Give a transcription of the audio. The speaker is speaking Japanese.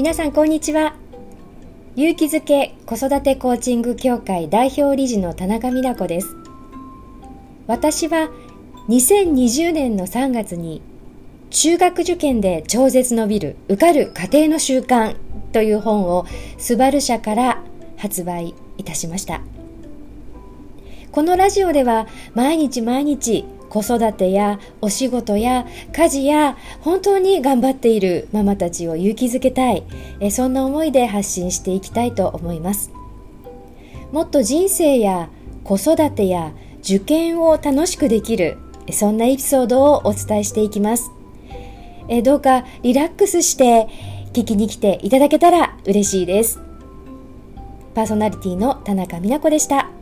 皆さんこんにちは。勇気づけ子育てコーチング協会代表理事の田中美奈子です。私は2020年の3月に中学受験で超絶伸びる受かる家庭の習慣という本をスバル社から発売いたしました。このラジオでは毎日毎日子育てやお仕事や家事や本当に頑張っているママたちを勇気づけたい。えそんな思いで発信していきたいと思います。もっと人生や子育てや受験を楽しくできるそんなエピソードをお伝えしていきます。えどうかリラックスして聞きに来ていただけたら嬉しいです。パーソナリティの田中美奈子でした。